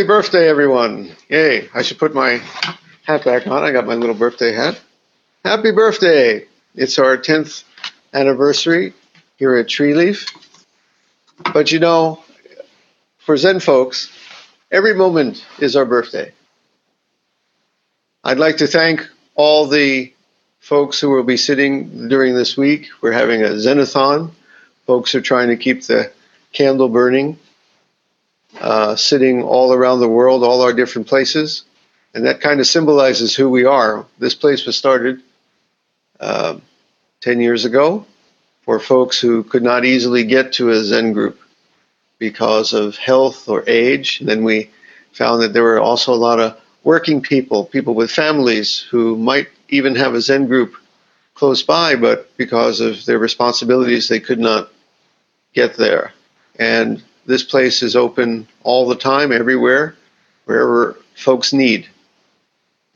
Happy birthday, everyone. Yay. I should put my hat back on. I got my little birthday hat. Happy birthday. It's our 10th anniversary here at Treeleaf. But you know, for Zen folks, every moment is our birthday. I'd like to thank all the folks who will be sitting during this week. We're having a Zenathon. Folks are trying to keep the candle burning uh, sitting all around the world, all our different places. And that kind of symbolizes who we are. This place was started uh, 10 years ago for folks who could not easily get to a Zen group because of health or age. And then we found that there were also a lot of working people, people with families who might even have a Zen group close by, but because of their responsibilities, they could not get there. And this place is open all the time, everywhere, wherever folks need.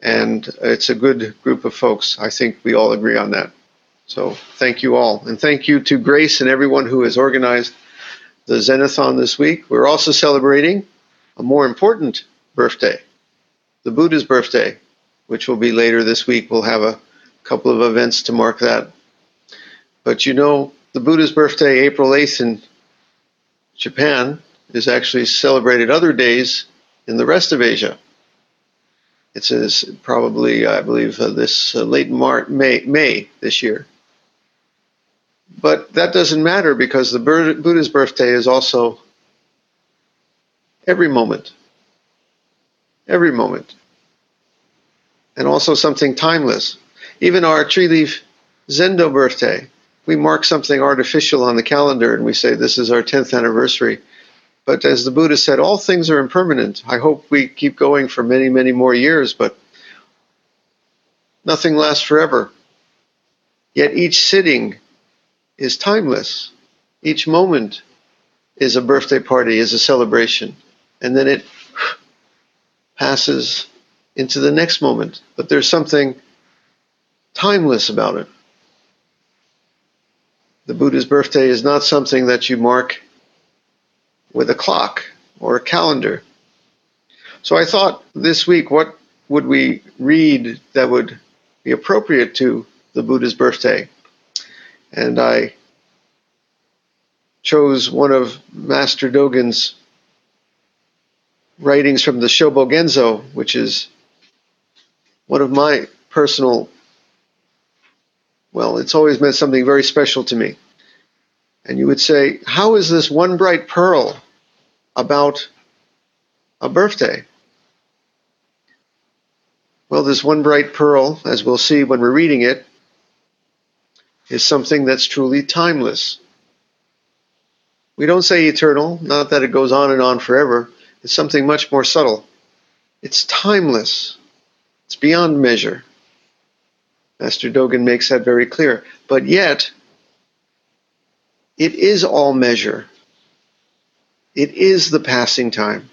And it's a good group of folks. I think we all agree on that. So thank you all. And thank you to Grace and everyone who has organized the Zenathon this week. We're also celebrating a more important birthday, the Buddha's birthday, which will be later this week. We'll have a couple of events to mark that. But you know, the Buddha's birthday, April 8th in Japan, is actually celebrated other days in the rest of Asia. It says probably, I believe, uh, this uh, late March, May, May this year. But that doesn't matter because the Buddha's birthday is also every moment. Every moment. And also something timeless. Even our Treeleaf Zendo birthday, we mark something artificial on the calendar and we say this is our 10th anniversary. But as the Buddha said, all things are impermanent. I hope we keep going for many, many more years, but nothing lasts forever. Yet each sitting is timeless. Each moment is a birthday party, is a celebration. And then it passes into the next moment. But there's something timeless about it. The Buddha's birthday is not something that you mark with a clock or a calendar. So I thought this week, what would we read that would be appropriate to the Buddha's birthday? And I chose one of Master Dogen's writings from the Shobogenzo, which is one of my personal, well, it's always meant something very special to me. And you would say, How is this one bright pearl about a birthday? Well, this one bright pearl, as we'll see when we're reading it, is something that's truly timeless. We don't say eternal, not that it goes on and on forever. It's something much more subtle. It's timeless. It's beyond measure. Master Dogen makes that very clear. But yet, it is all measure. It is the passing time.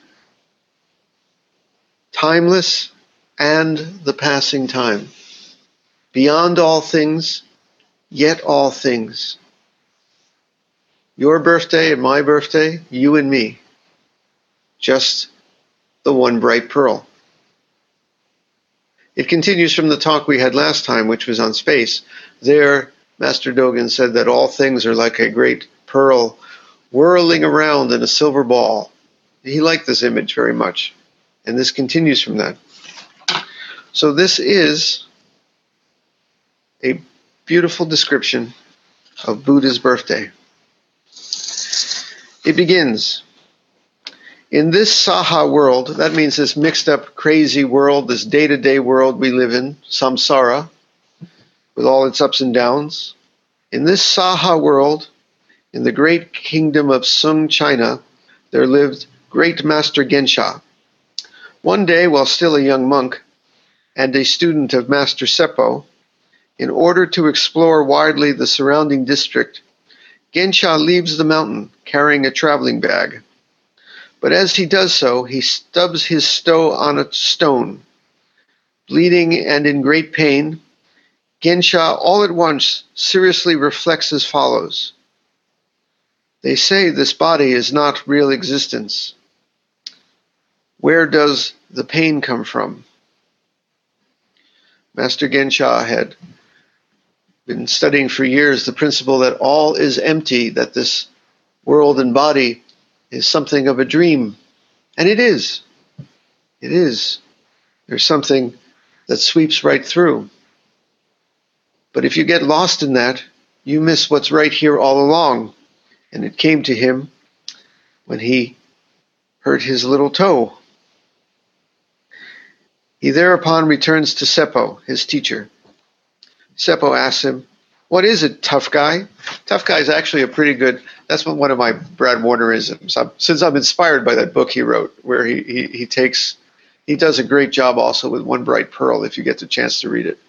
Timeless and the passing time. Beyond all things, yet all things. Your birthday and my birthday, you and me. Just the one bright pearl. It continues from the talk we had last time, which was on space. There, Master Dogen said that all things are like a great pearl whirling around in a silver ball. He liked this image very much, and this continues from that. So, this is a beautiful description of Buddha's birthday. It begins In this Saha world, that means this mixed up, crazy world, this day to day world we live in, samsara, with all its ups and downs. In this Saha world, in the great kingdom of Sung China, there lived great Master Gensha. One day, while still a young monk and a student of Master Seppo, in order to explore widely the surrounding district, Gensha leaves the mountain carrying a traveling bag. But as he does so, he stubs his toe on a stone. Bleeding and in great pain, Gensha all at once seriously reflects as follows They say this body is not real existence. Where does the pain come from? Master Gensha had been studying for years the principle that all is empty, that this world and body is something of a dream. And it is. It is. There's something that sweeps right through. But if you get lost in that, you miss what's right here all along. And it came to him when he hurt his little toe. He thereupon returns to Seppo, his teacher. Seppo asks him, What is it, tough guy? Tough guy is actually a pretty good, that's one of my Brad Warnerisms. I'm, since I'm inspired by that book he wrote, where he, he, he takes, he does a great job also with One Bright Pearl if you get the chance to read it.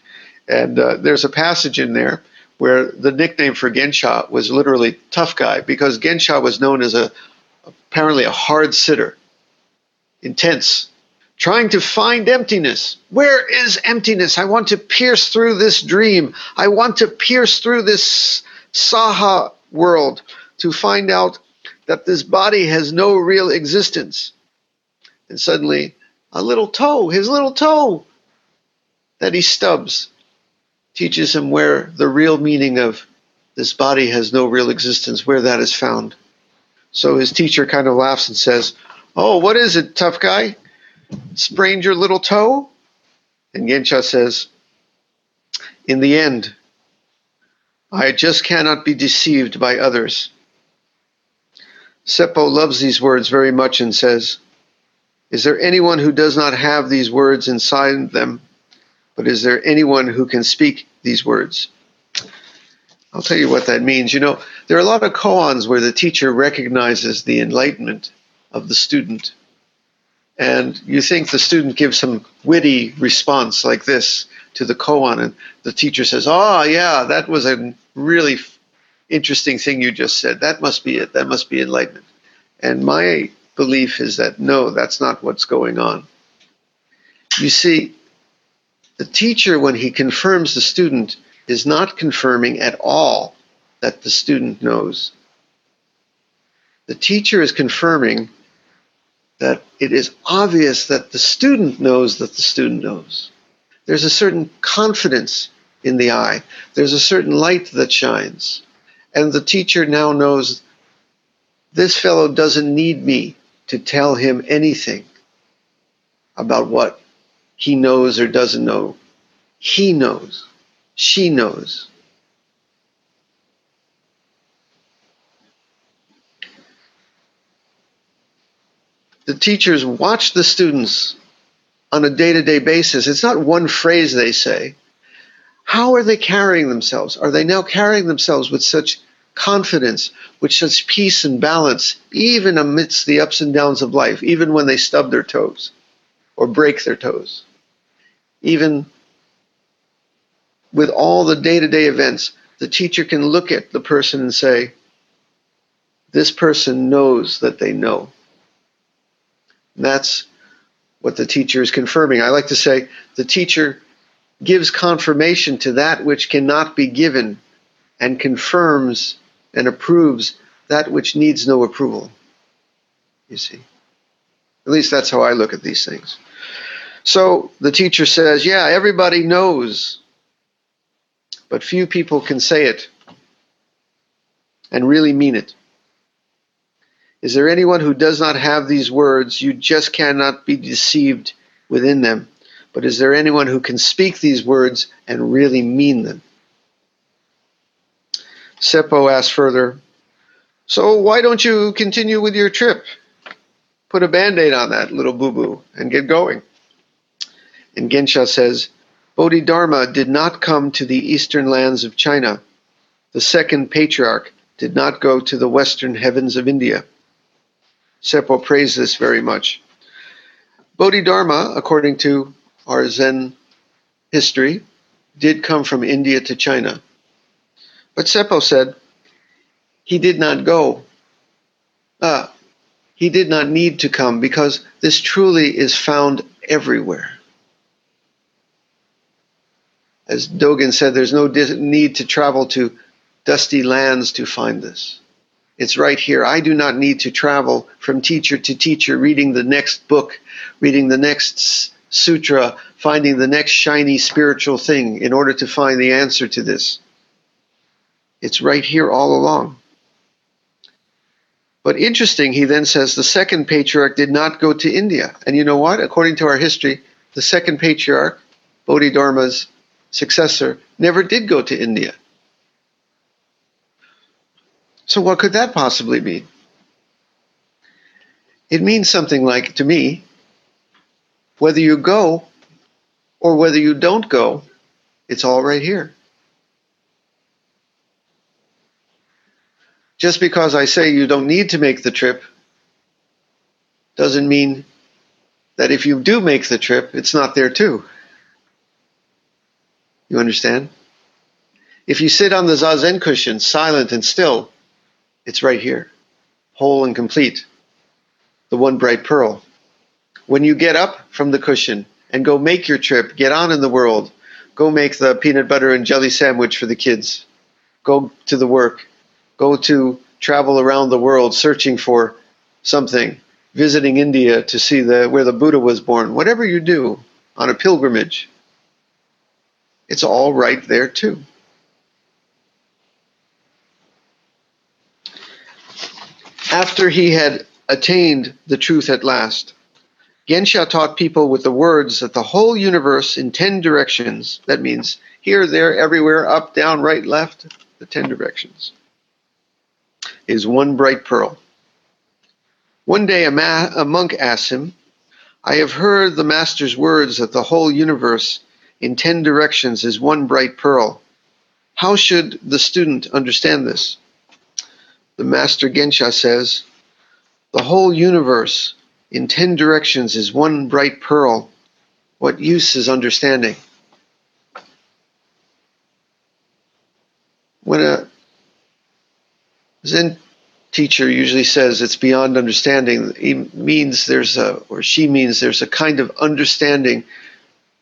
And uh, there's a passage in there where the nickname for Gensha was literally tough guy because Gensha was known as a apparently a hard sitter, intense, trying to find emptiness. Where is emptiness? I want to pierce through this dream. I want to pierce through this Saha world to find out that this body has no real existence. And suddenly, a little toe, his little toe that he stubs, teaches him where the real meaning of this body has no real existence, where that is found. So his teacher kind of laughs and says, Oh, what is it, tough guy? Sprained your little toe? And Gensha says, In the end, I just cannot be deceived by others. Seppo loves these words very much and says, Is there anyone who does not have these words inside them? But is there anyone who can speak these words? I'll tell you what that means. You know, there are a lot of koans where the teacher recognizes the enlightenment of the student. And you think the student gives some witty response like this to the koan, and the teacher says, Oh, yeah, that was a really interesting thing you just said. That must be it. That must be enlightenment. And my belief is that no, that's not what's going on. You see, the teacher, when he confirms the student, is not confirming at all that the student knows. The teacher is confirming that it is obvious that the student knows that the student knows. There's a certain confidence in the eye, there's a certain light that shines. And the teacher now knows this fellow doesn't need me to tell him anything about what he knows or doesn't know. He knows. She knows. The teachers watch the students on a day to day basis. It's not one phrase they say. How are they carrying themselves? Are they now carrying themselves with such confidence, with such peace and balance, even amidst the ups and downs of life, even when they stub their toes or break their toes? Even with all the day to day events, the teacher can look at the person and say, This person knows that they know. And that's what the teacher is confirming. I like to say the teacher gives confirmation to that which cannot be given and confirms and approves that which needs no approval. You see. At least that's how I look at these things. So the teacher says, Yeah, everybody knows but few people can say it and really mean it. Is there anyone who does not have these words? You just cannot be deceived within them. But is there anyone who can speak these words and really mean them? Seppo asked further, So why don't you continue with your trip? put a band aid on that little boo boo and get going. And Gensha says, Bodhidharma did not come to the eastern lands of China. The second patriarch did not go to the western heavens of India. Seppo praised this very much. Bodhidharma, according to our Zen history, did come from India to China. But Seppo said he did not go. Uh, he did not need to come because this truly is found everywhere. As Dogen said, there's no need to travel to dusty lands to find this. It's right here. I do not need to travel from teacher to teacher, reading the next book, reading the next sutra, finding the next shiny spiritual thing in order to find the answer to this. It's right here all along. But interesting, he then says the second patriarch did not go to India. And you know what? According to our history, the second patriarch, Bodhidharma's successor, never did go to India. So, what could that possibly mean? It means something like, to me, whether you go or whether you don't go, it's all right here. Just because I say you don't need to make the trip doesn't mean that if you do make the trip, it's not there too. You understand? If you sit on the zazen cushion, silent and still, it's right here, whole and complete. The one bright pearl. When you get up from the cushion and go make your trip, get on in the world, go make the peanut butter and jelly sandwich for the kids, go to the work, go to travel around the world searching for something, visiting India to see the, where the Buddha was born, whatever you do on a pilgrimage, it's all right there too. After he had attained the truth at last, Gensha taught people with the words that the whole universe in ten directions, that means here, there, everywhere, up, down, right, left, the ten directions, is one bright pearl. One day a, ma- a monk asked him, I have heard the Master's words that the whole universe in ten directions is one bright pearl. How should the student understand this? The Master Gensha says, The whole universe in ten directions is one bright pearl. What use is understanding? When a Zen teacher usually says it's beyond understanding, he means there's a, or she means there's a kind of understanding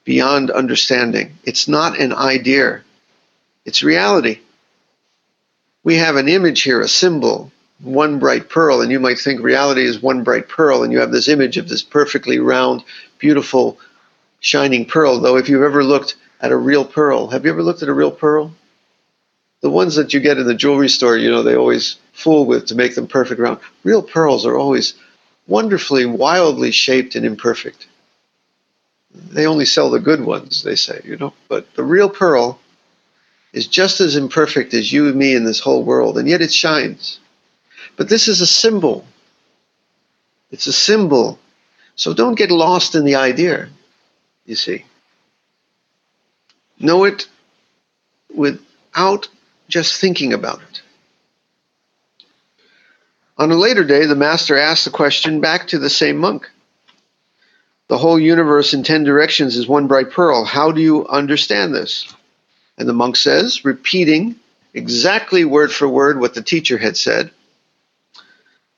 beyond understanding. It's not an idea, it's reality. We have an image here, a symbol, one bright pearl, and you might think reality is one bright pearl, and you have this image of this perfectly round, beautiful, shining pearl. Though, if you've ever looked at a real pearl, have you ever looked at a real pearl? The ones that you get in the jewelry store, you know, they always fool with to make them perfect round. Real pearls are always wonderfully, wildly shaped and imperfect. They only sell the good ones, they say, you know. But the real pearl is just as imperfect as you and me in this whole world, and yet it shines. But this is a symbol. It's a symbol. So don't get lost in the idea, you see. Know it without just thinking about it. On a later day, the master asked the question back to the same monk. The whole universe in ten directions is one bright pearl. How do you understand this? And the monk says, repeating exactly word for word what the teacher had said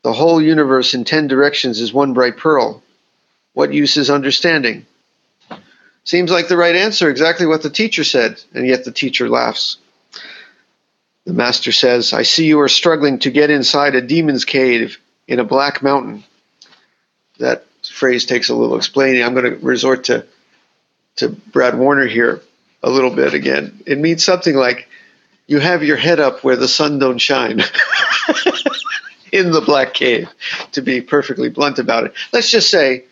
The whole universe in ten directions is one bright pearl. What use is understanding? Seems like the right answer, exactly what the teacher said, and yet the teacher laughs. The master says, I see you are struggling to get inside a demon's cave in a black mountain. That phrase takes a little explaining. I'm going to resort to to Brad Warner here a little bit again. It means something like you have your head up where the sun don't shine in the black cave, to be perfectly blunt about it. Let's just say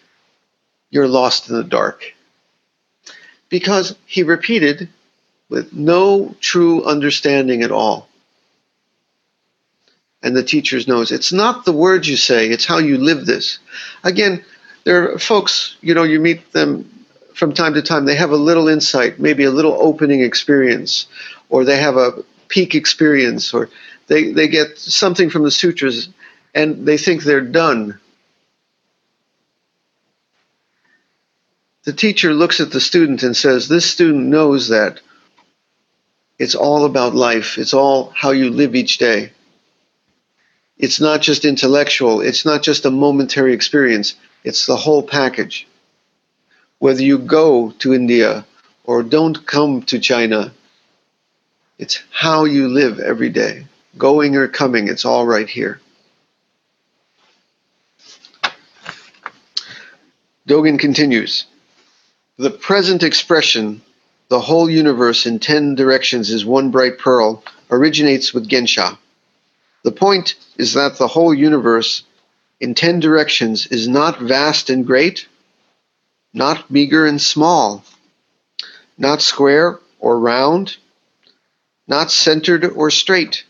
you're lost in the dark. Because he repeated with no true understanding at all. and the teacher's nose. It's not the words you say, it's how you live this. Again, there are folks, you know, you meet them from time to time, they have a little insight, maybe a little opening experience, or they have a peak experience, or they, they get something from the sutras and they think they're done. The teacher looks at the student and says, This student knows that it's all about life, it's all how you live each day. It's not just intellectual, it's not just a momentary experience, it's the whole package. Whether you go to India or don't come to China, it's how you live every day. Going or coming, it's all right here. Dogen continues The present expression, the whole universe in ten directions is one bright pearl, originates with Gensha. The point is that the whole universe in ten directions is not vast and great, not meager and small, not square or round, not centered or straight,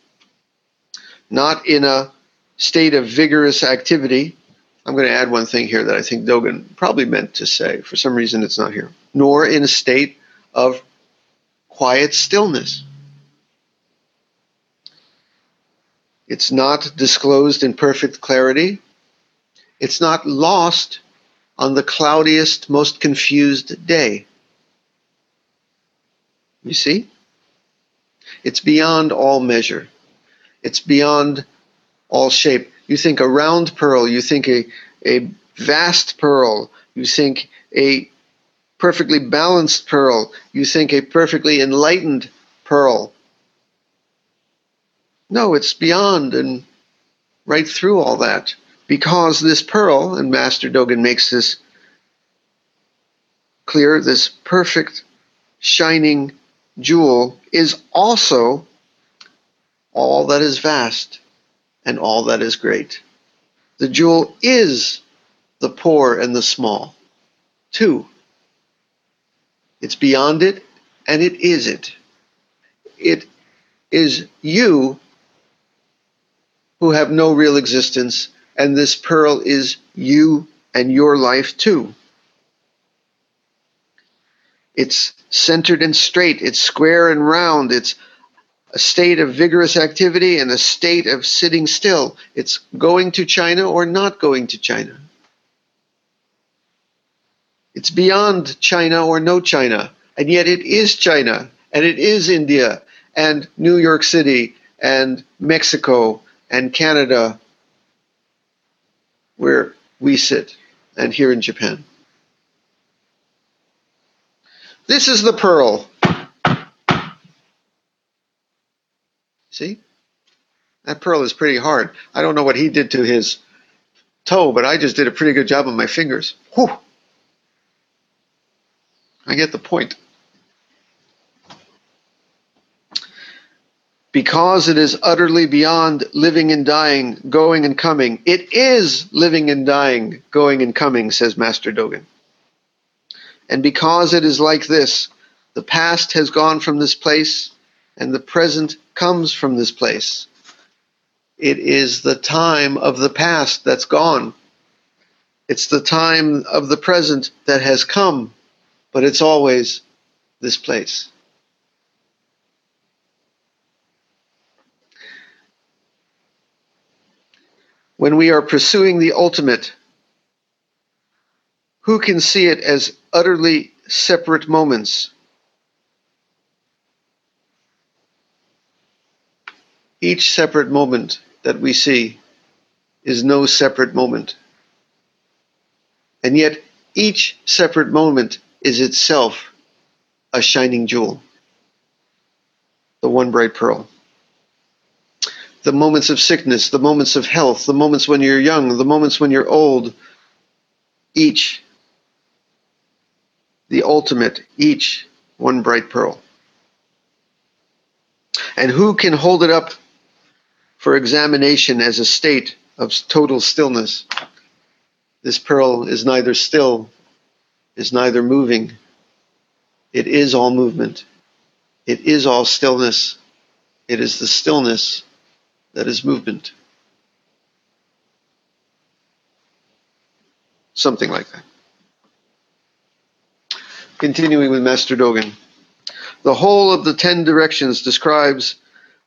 not in a state of vigorous activity. I'm going to add one thing here that I think Dogen probably meant to say. For some reason, it's not here. Nor in a state of quiet stillness. It's not disclosed in perfect clarity. It's not lost on the cloudiest, most confused day. You see? It's beyond all measure. It's beyond all shape. You think a round pearl, you think a, a vast pearl, you think a perfectly balanced pearl, you think a perfectly enlightened pearl. No, it's beyond and right through all that because this pearl, and Master Dogen makes this clear, this perfect shining jewel is also all that is vast and all that is great. The jewel is the poor and the small, too. It's beyond it and it is it. It is you who have no real existence and this pearl is you and your life too. It's centered and straight, it's square and round, it's a state of vigorous activity and a state of sitting still. It's going to China or not going to China. It's beyond China or no China, and yet it is China, and it is India, and New York City, and Mexico, and Canada, where we sit and here in Japan. This is the pearl. See? That pearl is pretty hard. I don't know what he did to his toe, but I just did a pretty good job on my fingers. Whew. I get the point. because it is utterly beyond living and dying, going and coming. It is living and dying, going and coming, says Master Dogen. And because it is like this, the past has gone from this place, and the present comes from this place. It is the time of the past that's gone. It's the time of the present that has come, but it's always this place. when we are pursuing the ultimate, who can see it as utterly separate moments? Each separate moment that we see is no separate moment. And yet, each separate moment is itself a shining jewel, the one bright pearl the moments of sickness, the moments of health, the moments when you're young, the moments when you're old, each the ultimate, each one bright pearl. And who can hold it up for examination as a state of total stillness. This pearl is neither still, is neither moving. It is all movement. It is all stillness. It is the stillness that is movement. Something like that. Continuing with Master Dogen. The whole of the Ten Directions describes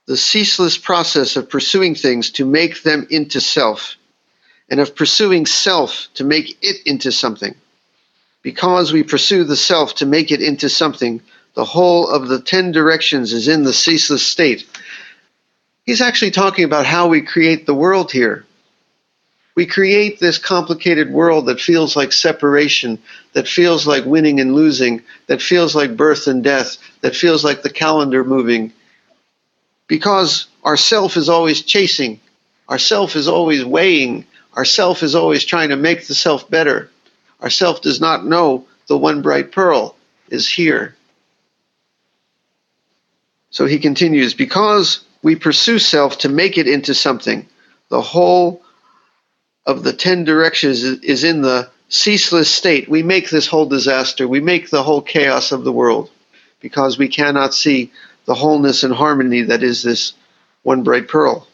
the ceaseless process of pursuing things to make them into self, and of pursuing self to make it into something. Because we pursue the self to make it into something, the whole of the ten directions is in the ceaseless state. He's actually talking about how we create the world here. We create this complicated world that feels like separation, that feels like winning and losing, that feels like birth and death, that feels like the calendar moving. Because our self is always chasing, our self is always weighing, our self is always trying to make the self better. Our self does not know the one bright pearl is here. So he continues, because we pursue self to make it into something, the whole of the ten directions is in the ceaseless state. We make this whole disaster, we make the whole chaos of the world because we cannot see the wholeness and harmony that is this one bright pearl.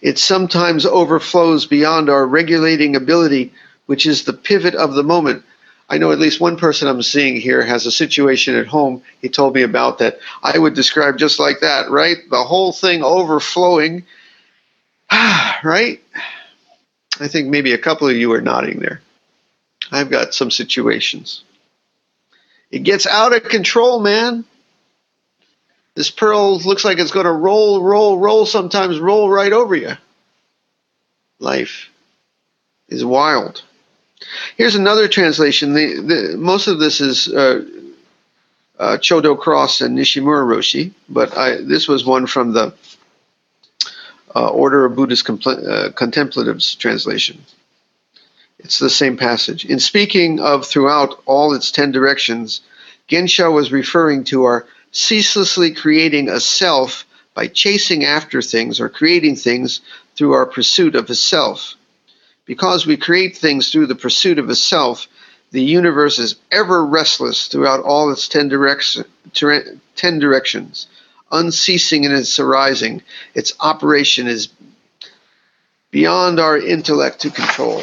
It sometimes overflows beyond our regulating ability, which is the pivot of the moment. I know at least one person I'm seeing here has a situation at home he told me about that I would describe just like that, right? The whole thing overflowing, right? I think maybe a couple of you are nodding there. I've got some situations. It gets out of control, man. This pearl looks like it's going to roll, roll, roll, sometimes roll right over you. Life is wild. Here's another translation. The, the, most of this is uh, uh, Chodo Cross and Nishijima Roshi, but I, this was one from the uh, Order of Buddhist Compl- uh, Contemplatives translation. It's the same passage. In speaking of throughout all its ten directions, Gensha was referring to our ceaselessly creating a self by chasing after things or creating things through our pursuit of a self. Because we create things through the pursuit of a self, the universe is ever restless throughout all its ten, direction, ten directions unceasing in its arising. Its operation is beyond our intellect to control.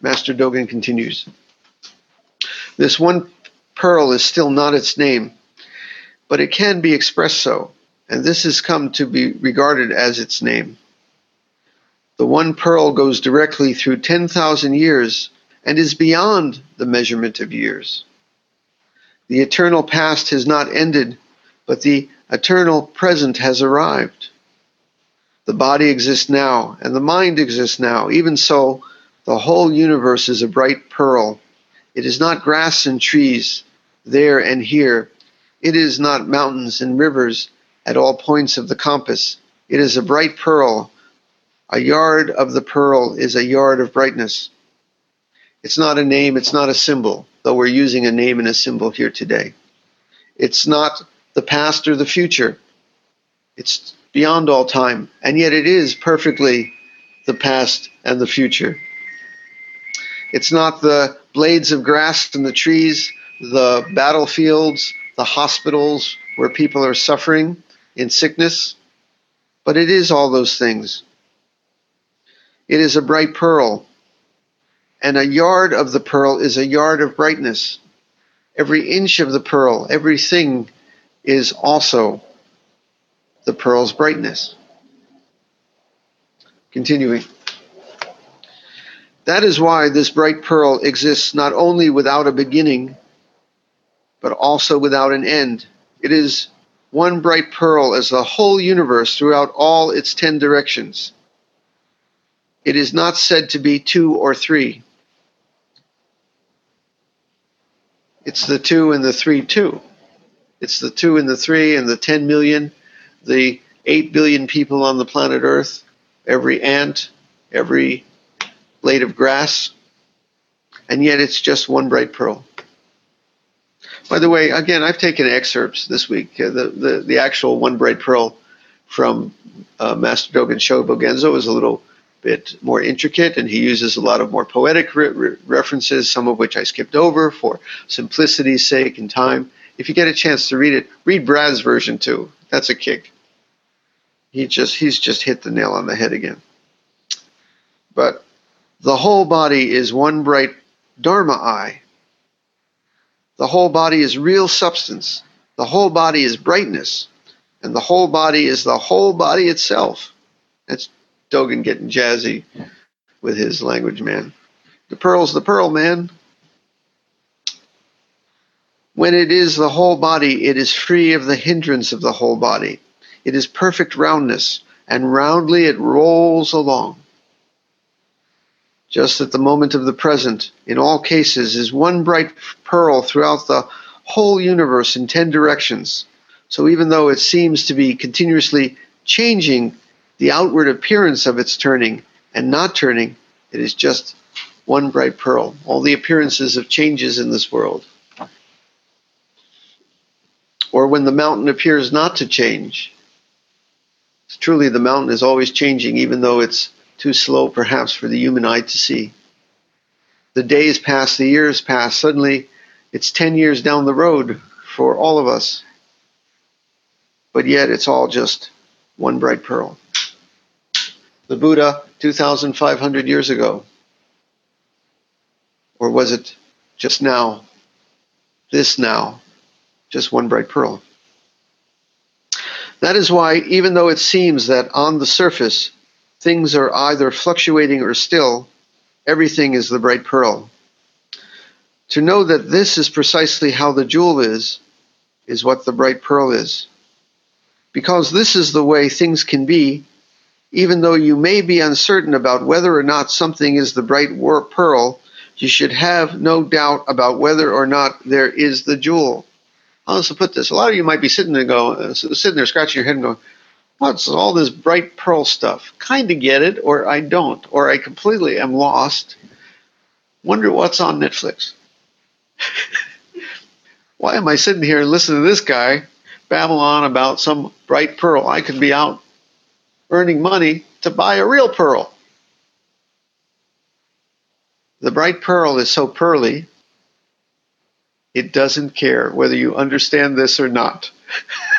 Master Dogen continues. This one pearl is still not its name, but it can be expressed so, and this has come to be regarded as its name. The one pearl goes directly through 10,000 years and is beyond the measurement of years. The eternal past has not ended, but the eternal present has arrived. The body exists now, and the mind exists now. Even so, the whole universe is a bright pearl. It is not grass and trees, there and here. It is not mountains and rivers at all points of the compass. It is a bright pearl. A yard of the pearl is a yard of brightness. It's not a name, it's not a symbol though we're using a name and a symbol here today. It's not the past or the future. It's beyond all time, and yet it is perfectly the past and the future. It's not the blades of grass and the trees, the battlefields, the hospitals where people are suffering in sickness, but it is all those things. It is a bright pearl and a yard of the pearl is a yard of brightness. Every inch of the pearl, everything is also the pearl's brightness. Continuing. That is why this bright pearl exists not only without a beginning, but also without an end. It is one bright pearl as the whole universe throughout all its ten directions. It is not said to be two or three. It's the two and the three, too. It's the two and the three and the 10 million, the 8 billion people on the planet Earth, every ant, every blade of grass, and yet it's just one bright pearl. By the way, again, I've taken excerpts this week. Uh, the, the, the actual one bright pearl from uh, Master Dogen Shobogenzo is a little bit more intricate, and he uses a lot of more poetic re- re- references, some of which I skipped over for simplicity's sake and time. If you get a chance to read it, read Brad's version too. That's a kick. He just he's just hit the nail on the head again. but the whole body is one bright Dharma eye. The whole body is real substance. The whole body is brightness. And the whole body is the whole body itself. That's Dogen getting jazzy with his language, man. The pearl's the pearl, man. When it is the whole body, it is free of the hindrance of the whole body. It is perfect roundness, and roundly it rolls along. Just at the moment of the present, in all cases, is one bright pearl throughout the whole universe in ten directions. So even though it seems to be continuously changing the outward appearance of its turning and not turning, it is just one bright pearl. All the appearances of changes in this world. Or when the mountain appears not to change. Truly, the mountain is always changing, even though it's too slow perhaps for the human eye to see. The days pass, the years pass, suddenly it's 10 years down the road for all of us. But yet it's all just one bright pearl. The Buddha 2,500 years ago. Or was it just now? This now? Just one bright pearl. That is why, even though it seems that on the surface things are either fluctuating or still, everything is the bright pearl. To know that this is precisely how the jewel is, is what the bright pearl is. Because this is the way things can be, even though you may be uncertain about whether or not something is the bright pearl, you should have no doubt about whether or not there is the jewel. I'll also put this. A lot of you might be sitting there going, uh, sitting there scratching your head and going, What's all this bright pearl stuff? Kind of get it, or I don't, or I completely am lost. Wonder what's on Netflix. Why am I sitting here listening to this guy babble on about some bright pearl? I could be out earning money to buy a real pearl. The bright pearl is so pearly, it doesn't care whether you understand this or not.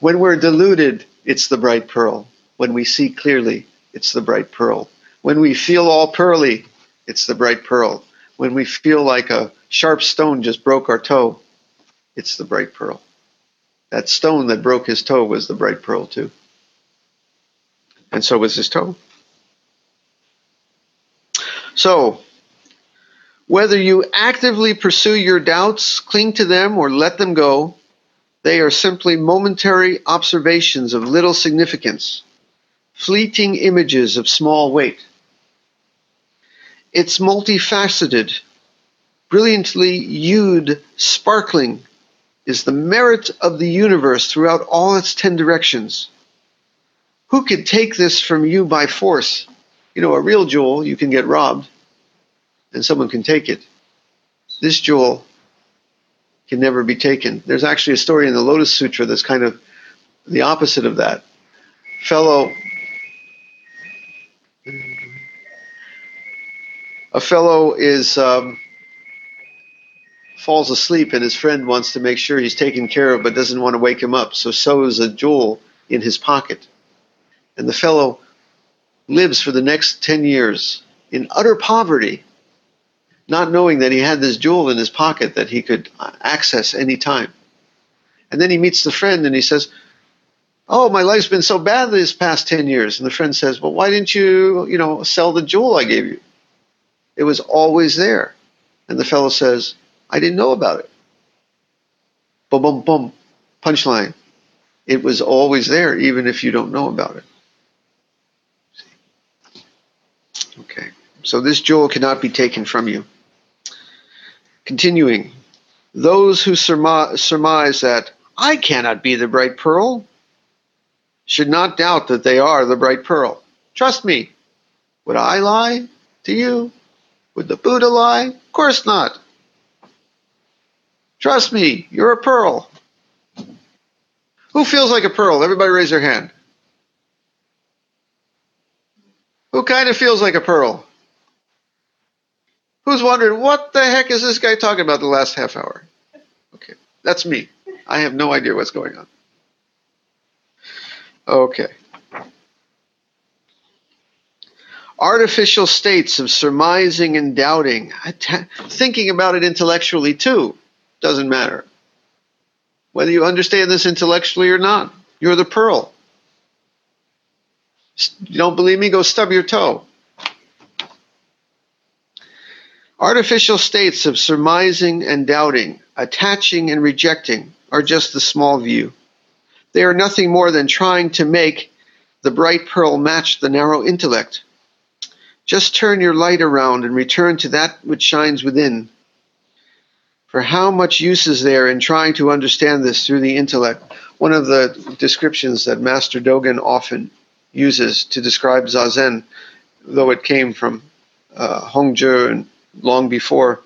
When we're deluded, it's the bright pearl. When we see clearly, it's the bright pearl. When we feel all pearly, it's the bright pearl. When we feel like a sharp stone just broke our toe, it's the bright pearl. That stone that broke his toe was the bright pearl, too. And so was his toe. So, whether you actively pursue your doubts, cling to them, or let them go, they are simply momentary observations of little significance, fleeting images of small weight. It's multifaceted, brilliantly hued, sparkling, is the merit of the universe throughout all its ten directions. Who could take this from you by force? You know, a real jewel, you can get robbed, and someone can take it. This jewel can never be taken. There's actually a story in the Lotus Sutra that's kind of the opposite of that. Fellow a fellow is um, falls asleep and his friend wants to make sure he's taken care of but doesn't want to wake him up so sews a jewel in his pocket and the fellow lives for the next 10 years in utter poverty not knowing that he had this jewel in his pocket that he could uh, access any time. And then he meets the friend and he says, Oh, my life's been so bad these past 10 years. And the friend says, Well, why didn't you, you know, sell the jewel I gave you? It was always there. And the fellow says, I didn't know about it. Boom, boom, boom. Punchline. It was always there, even if you don't know about it. Okay. So this jewel cannot be taken from you. Continuing, those who surmise that I cannot be the bright pearl should not doubt that they are the bright pearl. Trust me. Would I lie to you? Would the Buddha lie? Of course not. Trust me, you're a pearl. Who feels like a pearl? Everybody raise their hand. Who kind of feels like a pearl? Who's wondering what the heck is this guy talking about the last half hour? Okay, that's me. I have no idea what's going on. Okay. artificial states of surmising and doubting, thinking about it intellectually too, doesn't matter. Whether you understand this intellectually or not, you're the pearl. You don't believe me? Go stub your toe. Artificial states of surmising and doubting, attaching and rejecting, are just the small view. They are nothing more than trying to make the bright pearl match the narrow intellect. Just turn your light around and return to that which shines within. For how much use is there in trying to understand this through the intellect? One of the descriptions that Master Dogen often uses to describe Zazen, though it came from uh, and long before,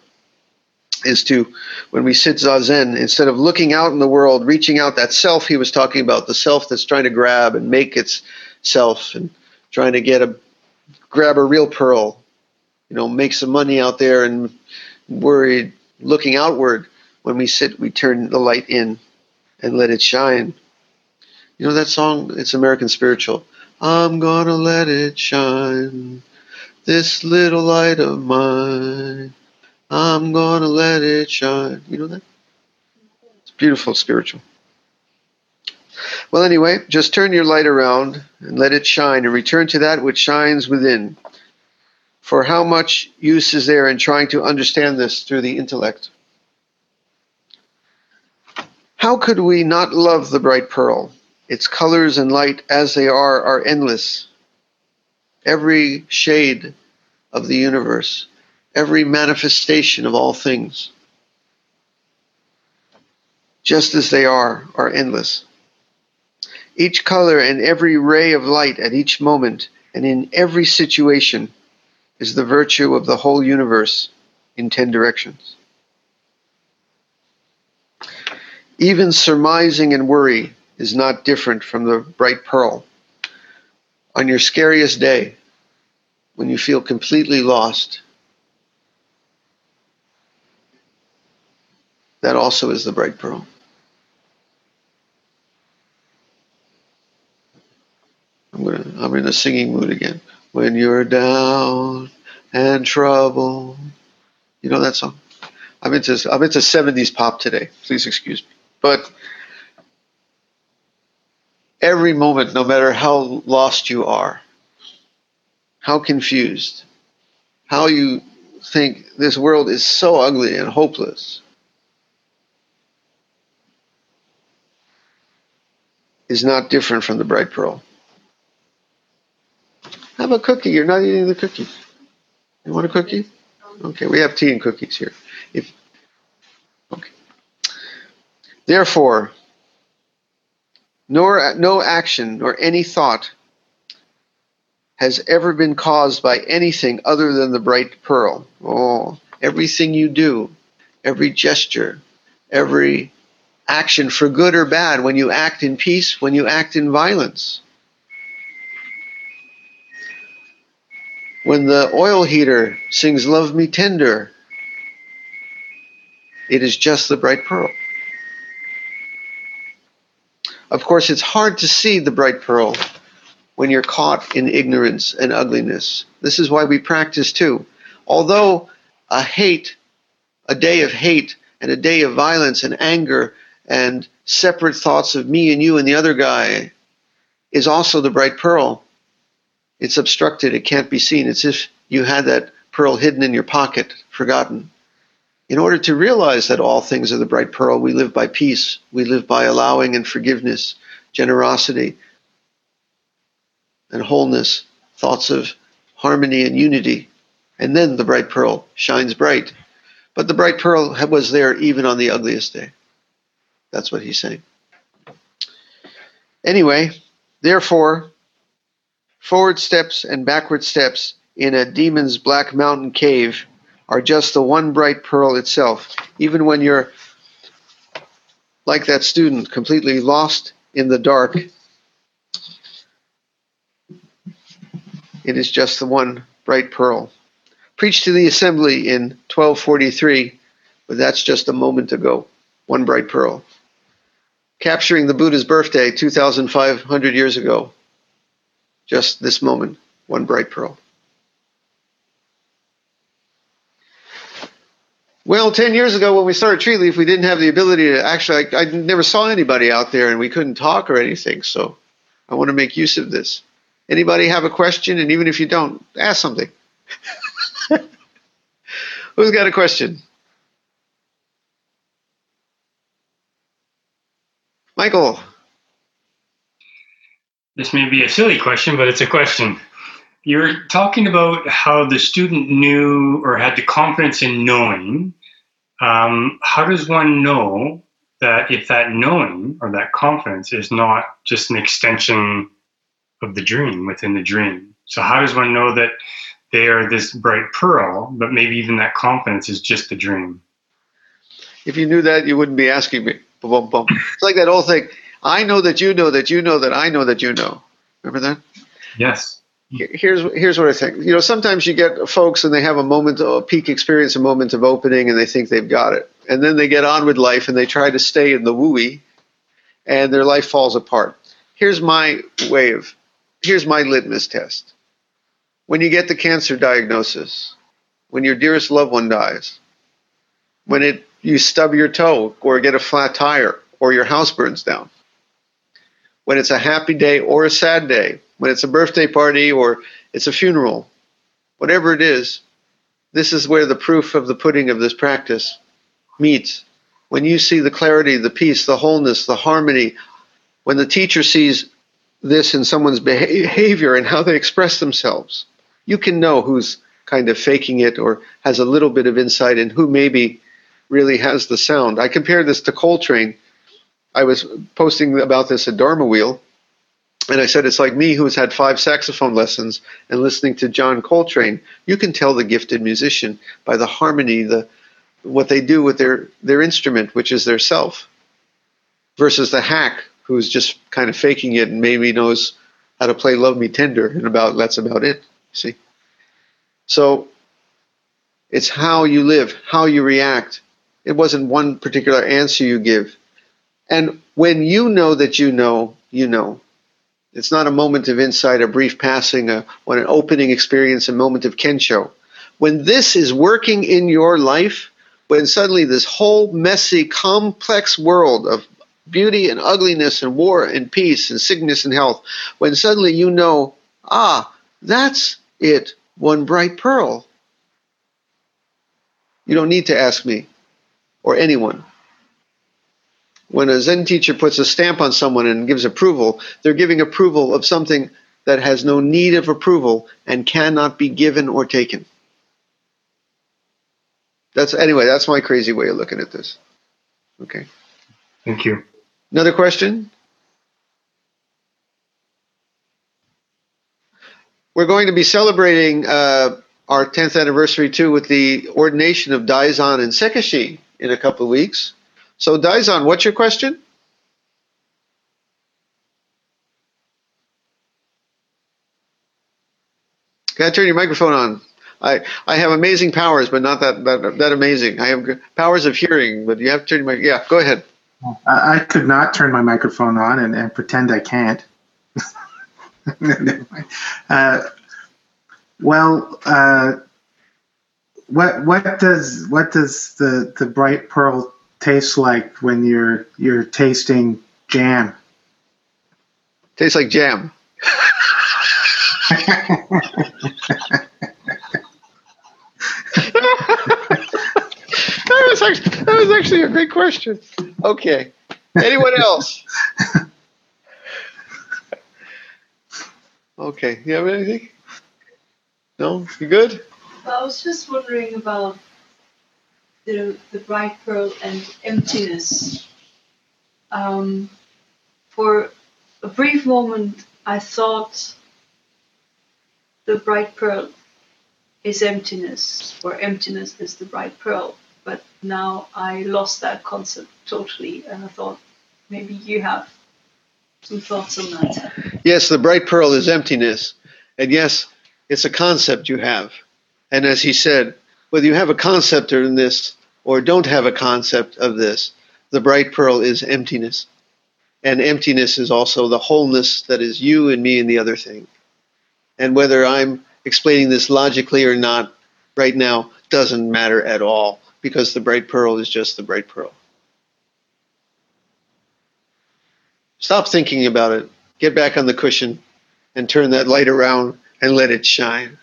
is to when we sit zazen, instead of looking out in the world, reaching out that self he was talking about, the self that's trying to grab and make itself and trying to get a grab a real pearl, you know, make some money out there and worried looking outward. When we sit, we turn the light in and let it shine. You know that song? It's American Spiritual. I'm gonna let it shine, this little light of mine. I'm gonna let it shine. You know that? It's beautiful, spiritual. Well, anyway, just turn your light around and let it shine and return to that which shines within. For how much use is there in trying to understand this through the intellect? How could we not love the bright pearl? Its colors and light as they are are endless. Every shade of the universe, every manifestation of all things, just as they are, are endless. Each color and every ray of light at each moment and in every situation is the virtue of the whole universe in ten directions. Even surmising and worry is not different from the bright pearl. On your scariest day, when you feel completely lost, that also is the bright pearl. I'm gonna I'm in a singing mood again. When you're down and troubled. You know that song? I'm into I'm into 70s pop today. Please excuse me. But every moment, no matter how lost you are, how confused, how you think this world is so ugly and hopeless, is not different from the bright pearl. Have a cookie. You're not eating the cookie. You want a cookie? Okay, we have tea and cookies here. If okay. Therefore, nor no action nor any thought has ever been caused by anything other than the bright pearl. Oh, everything you do, every gesture, every action for good or bad, when you act in peace, when you act in violence. When the oil heater sings Love Me Tender, it is just the bright pearl. Of course, it's hard to see the bright pearl when you're caught in ignorance and ugliness. This is why we practice too. Although a hate, a day of hate, and a day of violence and anger and separate thoughts of me and you and the other guy is also the bright pearl. It's obstructed, it can't be seen. It's if you had that pearl hidden in your pocket, forgotten. In order to realize that all things are the bright pearl, we live by peace. We live by allowing and forgiveness, generosity, and wholeness, thoughts of harmony and unity. And then the bright pearl shines bright. But the bright pearl was there even on the ugliest day. That's what he's saying. Anyway, therefore, forward steps and backward steps in a demon's black mountain cave are just the one bright pearl itself. Even when you're like that student, completely lost in the dark, it is just the one bright pearl. Preached to the assembly in 1243, but that's just a moment ago. One bright pearl. Capturing the Buddha's birthday 2,500 years ago. Just this moment, one bright pearl. Well, 10 years ago when we started Treeleaf, we didn't have the ability to actually, I, I never saw anybody out there and we couldn't talk or anything. So I want to make use of this. Anybody have a question? And even if you don't, ask something. Who's got a question? Michael. This may be a silly question, but it's a question. You're talking about how the student knew or had the confidence in knowing. Um, how does one know that if that knowing or that confidence is not just an extension of the dream within the dream? So, how does one know that they are this bright pearl, but maybe even that confidence is just a dream? If you knew that, you wouldn't be asking me. It's like that old thing. I know that you know that you know that I know that you know. Remember that? Yes here's here's what I think. You know, sometimes you get folks and they have a moment, a peak experience, a moment of opening, and they think they've got it, and then they get on with life and they try to stay in the wooey, and their life falls apart. Here's my way of, here's my litmus test. When you get the cancer diagnosis, when your dearest loved one dies, when it you stub your toe or get a flat tire or your house burns down, when it's a happy day or a sad day, when it's a birthday party or it's a funeral, whatever it is, this is where the proof of the pudding of this practice meets. When you see the clarity, the peace, the wholeness, the harmony, when the teacher sees this in someone's behavior and how they express themselves, you can know who's kind of faking it or has a little bit of insight and who maybe really has the sound. I compare this to Coltrane. I was posting about this at Dharma Wheel, and I said, it's like me who has had five saxophone lessons and listening to John Coltrane. You can tell the gifted musician by the harmony, the what they do with their, their instrument, which is their self, versus the hack who's just kind of faking it and maybe knows how to play Love Me Tender and about that's about it. See? So it's how you live, how you react. It wasn't one particular answer you give. And when you know that you know, you know. It's not a moment of insight, a brief passing, a, when an opening experience, a moment of kensho. When this is working in your life, when suddenly this whole messy, complex world of beauty and ugliness and war and peace and sickness and health, when suddenly you know, ah, that's it, one bright pearl. You don't need to ask me or anyone when a Zen teacher puts a stamp on someone and gives approval, they're giving approval of something that has no need of approval and cannot be given or taken. That's anyway, that's my crazy way of looking at this. Okay. Thank you. Another question? We're going to be celebrating uh, our 10th anniversary too with the ordination of Daizan and Sekishi in a couple of weeks. So, Daizan, what's your question? Can I turn your microphone on? I, I have amazing powers, but not that, that that amazing. I have powers of hearing, but you have to turn your mic. Yeah, go ahead. I, I could not turn my microphone on and, and pretend I can't. uh, well, uh, what what does what does the the bright pearl tastes like when you're you're tasting jam? Tastes like jam. that, was actually, that was actually a great question. Okay. Anyone else? Okay. You have anything? No? You good? I was just wondering about the, the bright pearl and emptiness. Um, for a brief moment, I thought the bright pearl is emptiness, or emptiness is the bright pearl. But now I lost that concept totally, and I thought maybe you have some thoughts on that. Yes, the bright pearl is emptiness. And yes, it's a concept you have. And as he said, whether you have a concept in this or don't have a concept of this, the bright pearl is emptiness. And emptiness is also the wholeness that is you and me and the other thing. And whether I'm explaining this logically or not right now doesn't matter at all. because the bright pearl is just the bright pearl. Stop thinking about it. Get back on the cushion and turn that light around and let it shine.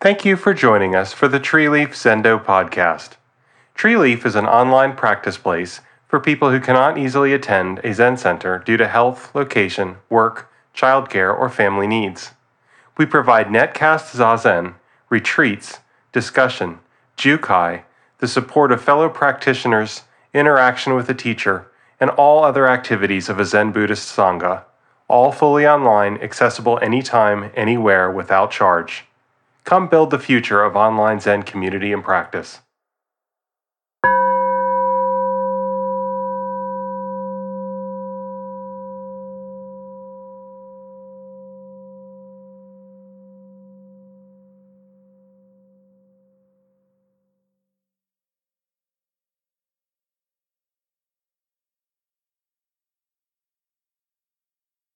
Thank you for joining us for the Treeleaf Zendo podcast. Treeleaf is an online practice place for people who cannot easily attend a Zen center due to health, location, work, childcare, or family needs. We provide netcast zazen, retreats, discussion, jukai, the support of fellow practitioners, interaction with a teacher, and all other activities of a Zen Buddhist Sangha, all fully online, accessible anytime, anywhere, without charge. Come build the future of online Zen community and practice.